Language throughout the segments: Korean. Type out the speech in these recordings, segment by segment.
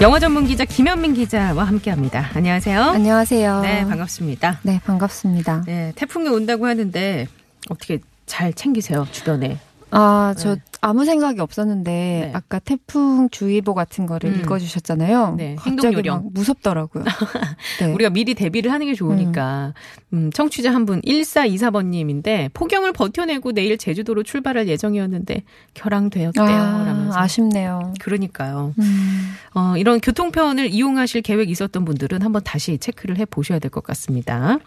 영화 전문 기자 김현민 기자와 함께합니다. 안녕하세요. 안녕하세요. 네, 반갑습니다. 네, 반갑습니다. 네, 태풍이 온다고 하는데 어떻게 잘 챙기세요 주변에? 아, 저 네. 아무 생각이 없었는데 네. 아까 태풍 주의보 같은 거를 음. 읽어주셨잖아요. 네, 갑자기 행동 요령. 막 무섭더라고요. 네. 우리가 미리 대비를 하는 게 좋으니까. 음, 청취자 한 분 1424번님인데 폭염을 버텨내고 내일 제주도로 출발할 예정이었는데 결항되었대요. 아. 아쉽네요. 그러니까요. 음, 어, 이런 교통편을 이용하실 계획이 있었던 분들은 한번 다시 체크를 해 보셔야 될 것 같습니다.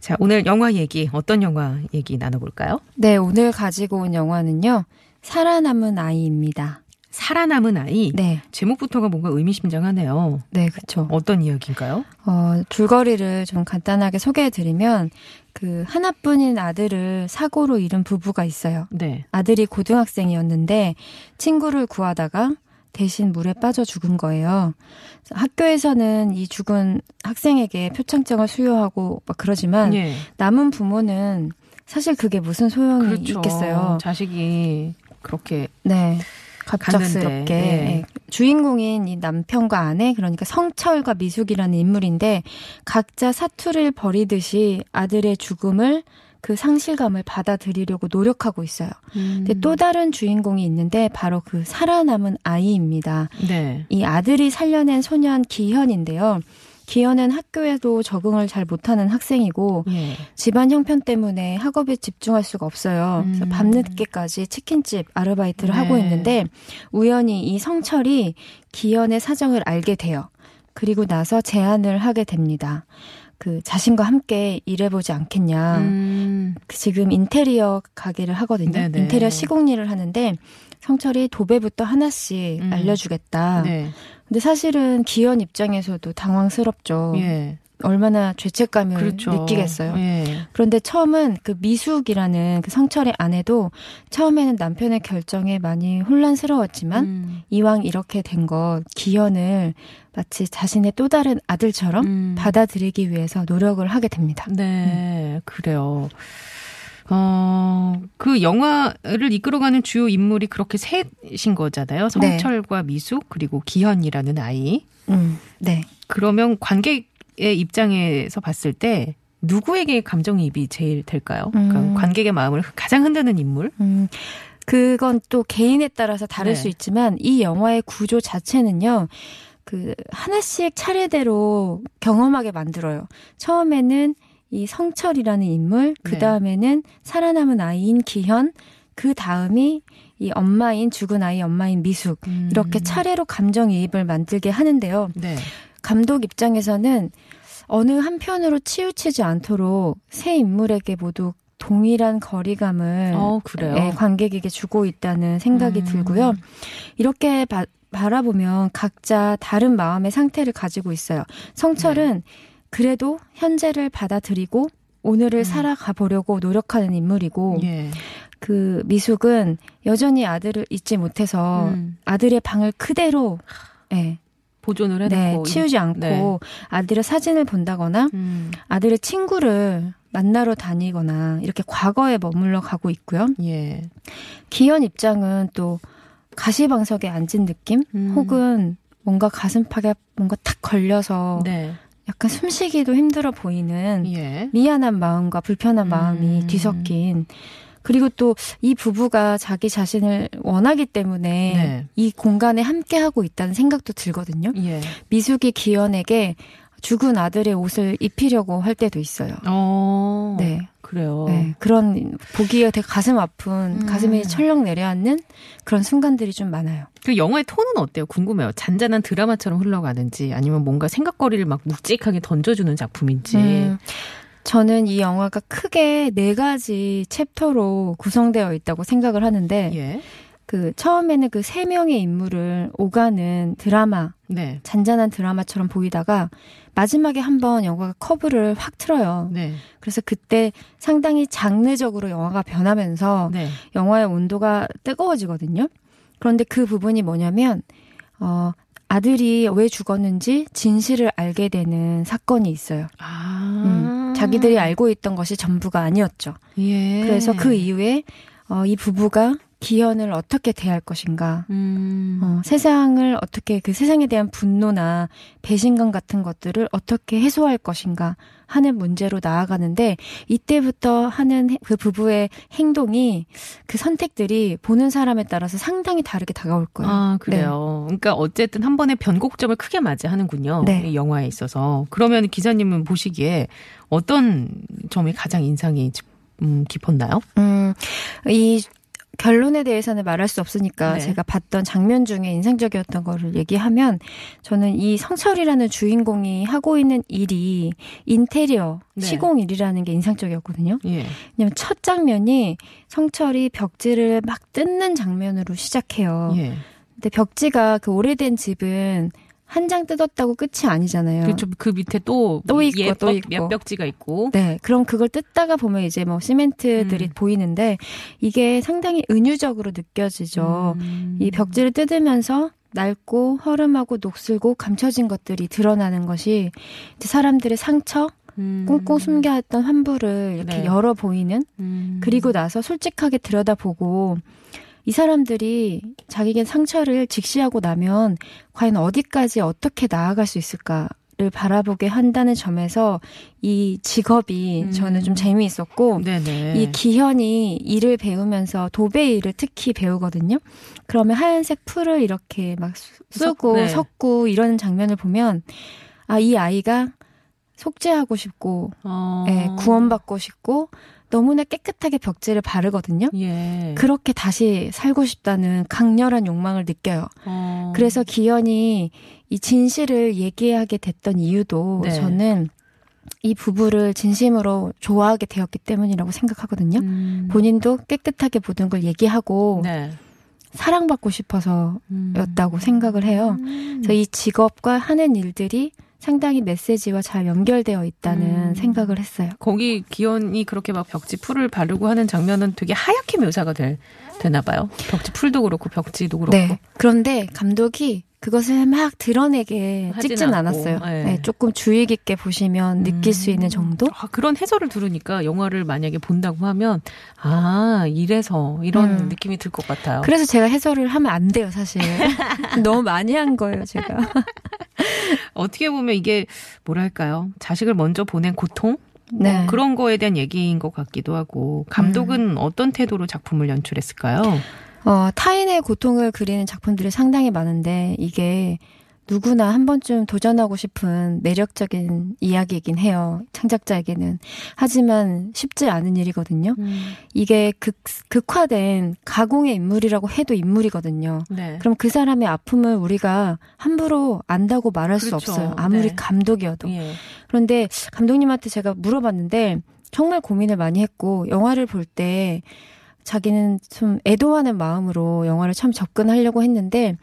자, 오늘 영화 얘기, 어떤 영화 얘기 나눠볼까요? 네, 오늘 가지고 온 영화는요. 살아남은 아이입니다. 살아남은 아이. 네, 제목부터가 뭔가 의미심장하네요. 네, 그쵸. 어떤 이야기인가요? 어, 줄거리를 좀 간단하게 소개해 드리면 그 하나뿐인 아들을 사고로 잃은 부부가 있어요. 네. 아들이 고등학생이었는데 친구를 구하다가 대신 물에 빠져 죽은 거예요. 학교에서는 이 죽은 학생에게 표창장을 수여하고 막 그러지만 예. 남은 부모는 사실 그게 무슨 소용이 그렇죠. 있겠어요. 자식이 그렇게 네. 갑작스럽게 네. 예. 주인공인 이 남편과 아내 그러니까 성철과 미숙이라는 인물인데 각자 사투를 벌이듯이 아들의 죽음을 그 상실감을 받아들이려고 노력하고 있어요. 근데 또 다른 주인공이 있는데 바로 그 살아남은 아이입니다. 네. 이 아들이 살려낸 소년 기현인데요. 기현은 학교에도 적응을 잘 못하는 학생이고 예. 집안 형편 때문에 학업에 집중할 수가 없어요. 음. 밤늦게까지 치킨집 아르바이트를 네. 하고 있는데 우연히 이 성철이 기현의 사정을 알게 돼요. 그리고 나서 제안을 하게 됩니다. 그 자신과 함께 일해보지 않겠냐. 음, 그 지금 인테리어 가게를 하거든요. 네네. 인테리어 시공 일을 하는데 성철이 도배부터 하나씩 음. 알려주겠다. 네. 근데 사실은 기현 입장에서도 당황스럽죠. 예. 얼마나 죄책감을 그렇죠. 느끼겠어요. 예. 그런데 처음은 그 미숙이라는 그 성철의 아내도 처음에는 남편의 결정에 많이 혼란스러웠지만 음, 이왕 이렇게 된 것 기현을 마치 자신의 또 다른 아들처럼 음. 받아들이기 위해서 노력을 하게 됩니다. 네, 그래요. 어, 그 영화를 이끌어가는 주요 인물이 그렇게 셋인 거잖아요. 네. 성철과 미숙, 그리고 기현이라는 아이. 음, 네. 그러면 관객 의 입장에서 봤을 때 누구에게 감정이입이 제일 될까요? 그러니까 음. 관객의 마음을 가장 흔드는 인물? 음, 그건 또 개인에 따라서 다를 네. 수 있지만 이 영화의 구조 자체는요. 그 하나씩 차례대로 경험하게 만들어요. 처음에는 이 성철이라는 인물, 그 네. 다음에는 살아남은 아이인 기현, 그 다음이 이 엄마인 죽은 아이 엄마인 미숙 이렇게 차례로 감정이입을 만들게 하는데요. 네. 감독 입장에서는 어느 한편으로 치우치지 않도록 세 인물에게 모두 동일한 거리감을 어. 예, 관객에게 주고 있다는 생각이 음. 들고요. 이렇게 바, 바라보면 각자 다른 마음의 상태를 가지고 있어요. 성철은 네. 그래도 현재를 받아들이고 오늘을 음. 살아가 보려고 노력하는 인물이고 예. 그 미숙은 여전히 아들을 잊지 못해서 음, 아들의 방을 그대로 예, 보존을 네, 해놓고. 치우지 않고 네. 아들의 사진을 본다거나 음, 아들의 친구를 만나러 다니거나 이렇게 과거에 머물러 가고 있고요. 예. 기현 입장은 또 가시방석에 앉은 느낌 음. 혹은 뭔가 가슴팍에 뭔가 탁 걸려서 네. 약간 숨쉬기도 힘들어 보이는 예. 미안한 마음과 불편한 마음이 음. 뒤섞인 그리고 또 이 부부가 자기 자신을 원하기 때문에 네. 이 공간에 함께 하고 있다는 생각도 들거든요. 예. 미숙이 기현에게 죽은 아들의 옷을 입히려고 할 때도 있어요. 어. 네. 그래요. 네, 그런 보기에 되게 가슴 아픈 음. 가슴이 철렁 내려앉는 그런 순간들이 좀 많아요. 그 영화의 톤은 어때요? 궁금해요. 잔잔한 드라마처럼 흘러가는지 아니면 뭔가 생각거리를 막 묵직하게 던져주는 작품인지. 음, 저는 이 영화가 크게 네 가지 챕터로 구성되어 있다고 생각을 하는데 예. 그 처음에는 그 세 명의 인물을 오가는 드라마 네. 잔잔한 드라마처럼 보이다가 마지막에 한번 영화가 커브를 확 틀어요. 네. 그래서 그때 상당히 장르적으로 영화가 변하면서 네. 영화의 온도가 뜨거워지거든요. 그런데 그 부분이 뭐냐면 어 아들이 왜 죽었는지 진실을 알게 되는 사건이 있어요. 아. 음, 자기들이 알고 있던 것이 전부가 아니었죠. 예. 그래서 그 이후에 어, 이 부부가 기현을 어떻게 대할 것인가, 음. 어, 세상을 어떻게 그 세상에 대한 분노나 배신감 같은 것들을 어떻게 해소할 것인가 하는 문제로 나아가는데 이때부터 하는 해- 그 부부의 행동이 그 선택들이 보는 사람에 따라서 상당히 다르게 다가올 거예요. 아, 그래요. 그러니까 어쨌든 한 번에 변곡점을 크게 맞이하는군요. 네. 이 영화에 있어서. 그러면 기자님은 보시기에 어떤 점이 가장 인상이 집- 음, 깊었나요? 음, 이 결론에 대해서는 말할 수 없으니까 네. 제가 봤던 장면 중에 인상적이었던 거를 얘기하면 저는 이 성철이라는 주인공이 하고 있는 일이 인테리어 네. 시공 일이라는 게 인상적이었거든요. 예. 왜냐면 첫 장면이 성철이 벽지를 막 뜯는 장면으로 시작해요. 예. 근데 벽지가 그 오래된 집은 한 장 뜯었다고 끝이 아니잖아요. 그렇죠. 그 밑에 또, 또 있고, 예, 또 벽- 있고. 몇 벽지가 있고. 네, 그럼 그걸 뜯다가 보면 이제 뭐 시멘트들이 음. 보이는데 이게 상당히 은유적으로 느껴지죠. 음. 이 벽지를 뜯으면서 낡고 허름하고 녹슬고 감춰진 것들이 드러나는 것이 이제 사람들의 상처, 음. 꽁꽁 숨겨왔던 환부를 이렇게 네. 열어 보이는 음. 그리고 나서 솔직하게 들여다보고 이 사람들이 자기의 상처를 직시하고 나면 과연 어디까지 어떻게 나아갈 수 있을까 를 바라보게 한다는 점에서 이 직업이 음. 저는 좀 재미있었고 네네. 이 기현이 일을 배우면서 도배 일을 특히 배우거든요. 그러면 하얀색 풀을 이렇게 막 수- 쓰고 네. 섞고 이러는 장면을 보면 아 이 아이가 속죄하고 싶고 어. 예, 구원받고 싶고 너무나 깨끗하게 벽지를 바르거든요. 예. 그렇게 다시 살고 싶다는 강렬한 욕망을 느껴요. 어. 그래서 기현이 이 진실을 얘기하게 됐던 이유도 네. 저는 이 부부를 진심으로 좋아하게 되었기 때문이라고 생각하거든요. 음. 본인도 깨끗하게 모든 걸 얘기하고 네. 사랑받고 싶어서였다고 음. 생각을 해요. 음. 그래서 이 직업과 하는 일들이 상당히 메시지와 잘 연결되어 있다는 음. 생각을 했어요. 거기 기현이 그렇게 막 벽지 풀을 바르고 하는 장면은 되게 하얗게 묘사가 될, 되나 봐요. 벽지 풀도 그렇고 벽지도 그렇고. 네. 그런데 감독이 그것을 막 드러내게 찍진 않았어요. 네. 네, 조금 주의 깊게 보시면 느낄 수 있는 정도? 아, 그런 해설을 들으니까 영화를 만약에 본다고 하면 아 이래서 이런 음. 느낌이 들 것 같아요. 그래서 제가 해설을 하면 안 돼요, 사실. 너무 많이 한 거예요, 제가. 어떻게 보면 이게 뭐랄까요? 자식을 먼저 보낸 고통 네. 뭐 그런 거에 대한 얘기인 것 같기도 하고 감독은 어떤 태도로 작품을 연출했을까요? 어, 타인의 고통을 그리는 작품들이 상당히 많은데 이게 누구나 한 번쯤 도전하고 싶은 매력적인 이야기이긴 해요. 창작자에게는. 하지만 쉽지 않은 일이거든요. 이게 극, 극화된 가공의 인물이라고 해도 인물이거든요. 네. 그럼 그 사람의 아픔을 우리가 함부로 안다고 말할 수 그렇죠. 없어요. 아무리 네. 감독이어도. 예. 그런데 감독님한테 제가 물어봤는데 정말 고민을 많이 했고 영화를 볼때 자기는 좀 애도하는 마음으로 영화를 참 접근하려고 했는데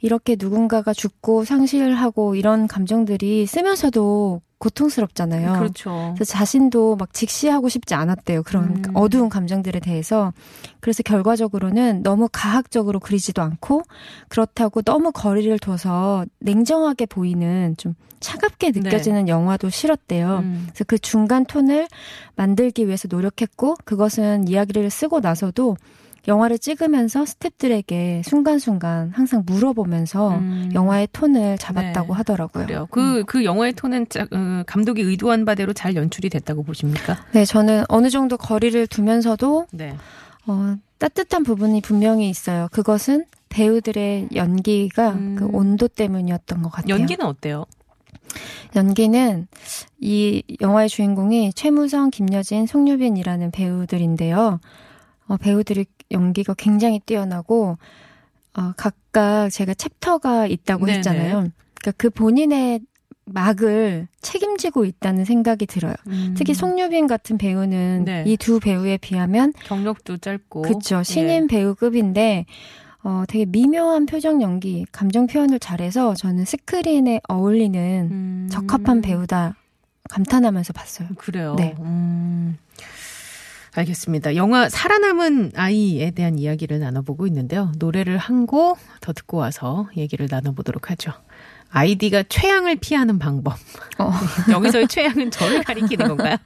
이렇게 누군가가 죽고 상실하고 이런 감정들이 쓰면서도 고통스럽잖아요. 그렇죠. 그래서 자신도 막 직시하고 싶지 않았대요. 그런 음. 어두운 감정들에 대해서. 그래서 결과적으로는 너무 가학적으로 그리지도 않고 그렇다고 너무 거리를 둬서 냉정하게 보이는 좀 차갑게 느껴지는 영화도 싫었대요. 음. 그래서 그 중간 톤을 만들기 위해서 노력했고 그것은 이야기를 쓰고 나서도 영화를 찍으면서 스탭들에게 순간순간 항상 물어보면서 음. 영화의 톤을 잡았다고 네. 하더라고요. 그래요. 그, 그 영화의 톤은 짜- 어, 감독이 의도한 바대로 잘 연출이 됐다고 보십니까? 네, 저는 어느 정도 거리를 두면서도 네. 어, 따뜻한 부분이 분명히 있어요. 그것은 배우들의 연기가 음. 그 온도 때문이었던 것 같아요. 연기는 어때요? 연기는 이 영화의 주인공이 최무성, 김여진, 송유빈이라는 배우들인데요. 어, 배우들이 연기가 굉장히 뛰어나고 어, 각각 제가 챕터가 있다고 네네. 했잖아요. 그러니까 그 본인의 막을 책임지고 있다는 생각이 들어요. 음. 특히 송유빈 같은 배우는 네. 이두 배우에 비하면 경력도 짧고. 그쵸 신인 예. 배우급인데 어 되게 미묘한 표정 연기, 감정 표현을 잘해서 저는 스크린에 어울리는 음. 적합한 배우다 감탄하면서 봤어요. 그래요. 네. 음. 알겠습니다. 영화 살아남은 아이에 대한 이야기를 나눠보고 있는데요. 노래를 한 곡 더 듣고 와서 얘기를 나눠보도록 하죠. 아이디가 최양을 피하는 방법. 어. 여기서의 최양은 저를 가리키는 건가요?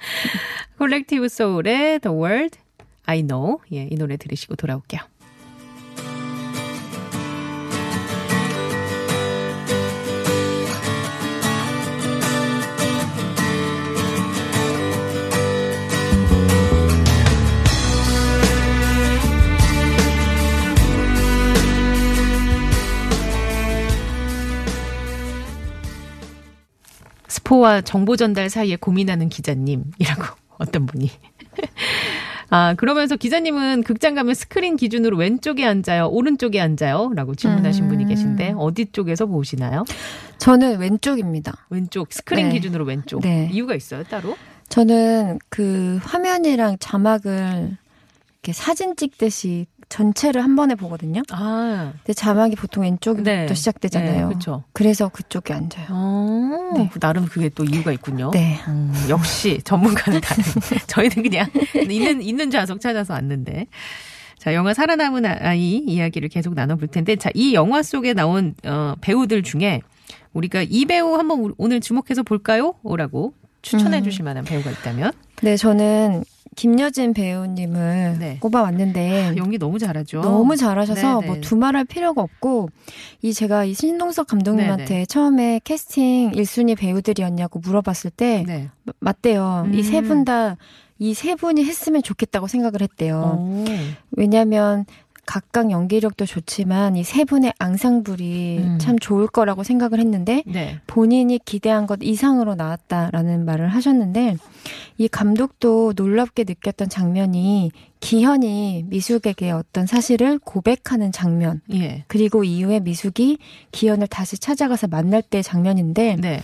콜렉티브 소울의 The World I Know. 예, 이 노래 들으시고 돌아올게요. 스포와 정보 전달 사이에 고민하는 기자님이라고 어떤 분이. 아, 그러면서 기자님은 극장 가면 스크린 기준으로 왼쪽에 앉아요? 오른쪽에 앉아요? 라고 질문하신 음. 분이 계신데, 어디 쪽에서 보시나요? 저는 왼쪽입니다. 왼쪽, 스크린 네. 기준으로 왼쪽. 네. 이유가 있어요, 따로? 저는 그 화면이랑 자막을 이렇게 사진 찍듯이 전체를 한 번에 보거든요. 아, 근데 자막이 보통 왼쪽부터 네. 시작되잖아요. 네, 그쵸. 그래서 그쪽에 앉아요. 어, 네. 나름 그게 또 이유가 있군요. 네. 음, 역시 전문가는 다른. 저희는 그냥 있는 있는 좌석 찾아서 왔는데. 자, 영화 살아남은 아이 이야기를 계속 나눠 볼 텐데, 자, 이 영화 속에 나온 어, 배우들 중에 우리가 이 배우 한번 우- 오늘 주목해서 볼까요? 라고 추천해 음. 주실 만한 배우가 있다면 네, 저는 김여진 배우님을 네. 꼽아왔는데 연기 너무 잘하죠. 너무 잘하셔서 네네. 뭐 두말할 필요가 없고 이 제가 이 신동석 감독님한테 네네. 처음에 캐스팅 1순위 배우들이었냐고 물어봤을 때 네. 마- 맞대요. 이세 음. 분다 이 세 분이 했으면 좋겠다고 생각을 했대요. 오. 왜냐하면 각각 연기력도 좋지만 이 세 분의 앙상블이 음. 참 좋을 거라고 생각을 했는데 네. 본인이 기대한 것 이상으로 나왔다라는 말을 하셨는데 이 감독도 놀랍게 느꼈던 장면이 기현이 미숙에게 어떤 사실을 고백하는 장면 예. 그리고 이후에 미숙이 기현을 다시 찾아가서 만날 때 장면인데 네.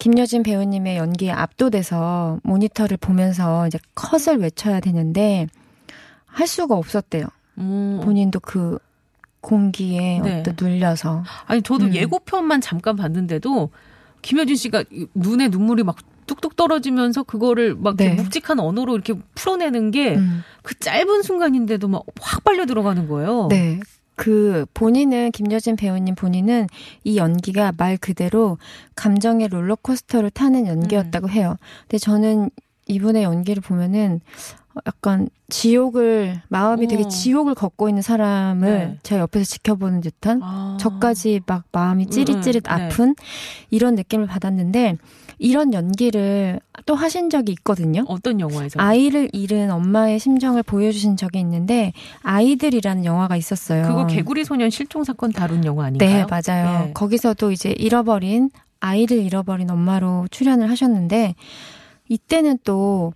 김여진 배우님의 연기에 압도돼서 모니터를 보면서 이제 컷을 외쳐야 되는데 할 수가 없었대요. 음. 본인도 그 공기에 네. 어떤 눌려서 아니 저도 음. 예고편만 잠깐 봤는데도 김효진 씨가 이- 눈에 눈물이 막 뚝뚝 떨어지면서 그거를 막 네. 묵직한 언어로 이렇게 풀어내는 게그 음. 짧은 순간인데도 막 확 빨려 들어가는 거예요. 네. 그 본인은 김여진 배우님 본인은 이 연기가 말 그대로 감정의 롤러코스터를 타는 연기였다고 음. 해요. 근데 저는 이분의 연기를 보면은 약간 지옥을 마음이 되게 어. 지옥을 걷고 있는 사람을 네. 제가 옆에서 지켜보는 듯한 아. 저까지 막 마음이 찌릿찌릿 음, 네. 아픈 이런 느낌을 받았는데 이런 연기를 또 하신 적이 있거든요. 어떤 영화에서? 아이를 잃은 엄마의 심정을 보여주신 적이 있는데 아이들이라는 영화가 있었어요. 그거 개구리 소년 실종 사건 다룬 영화 아닌가요? 네, 맞아요. 네. 거기서도 이제 잃어버린 아이를 잃어버린 엄마로 출연을 하셨는데 이때는 또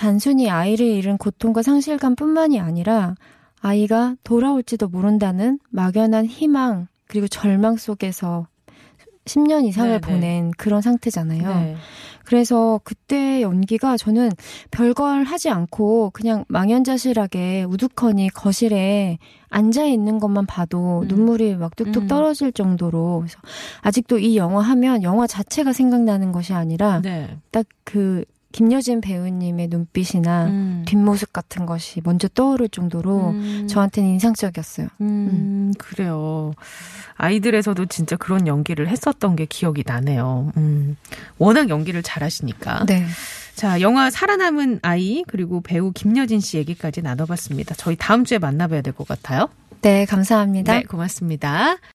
단순히 아이를 잃은 고통과 상실감뿐만이 아니라 아이가 돌아올지도 모른다는 막연한 희망 그리고 절망 속에서 10년 이상을 네, 네. 보낸 그런 상태잖아요. 네. 그래서 그때 연기가 저는 별걸 하지 않고 그냥 망연자실하게 우두커니 거실에 앉아 있는 것만 봐도 음. 눈물이 막 뚝뚝 음. 떨어질 정도로 그래서 아직도 이 영화 하면 영화 자체가 생각나는 것이 아니라 네. 딱그 김여진 배우님의 눈빛이나 음. 뒷모습 같은 것이 먼저 떠오를 정도로 음. 저한테는 인상적이었어요. 음, 그래요. 아이들에서도 진짜 그런 연기를 했었던 게 기억이 나네요. 음. 워낙 연기를 잘하시니까. 네. 자, 영화 살아남은 아이 그리고 배우 김여진 씨 얘기까지 나눠봤습니다. 저희 다음 주에 만나봐야 될 것 같아요. 네, 감사합니다. 네, 고맙습니다.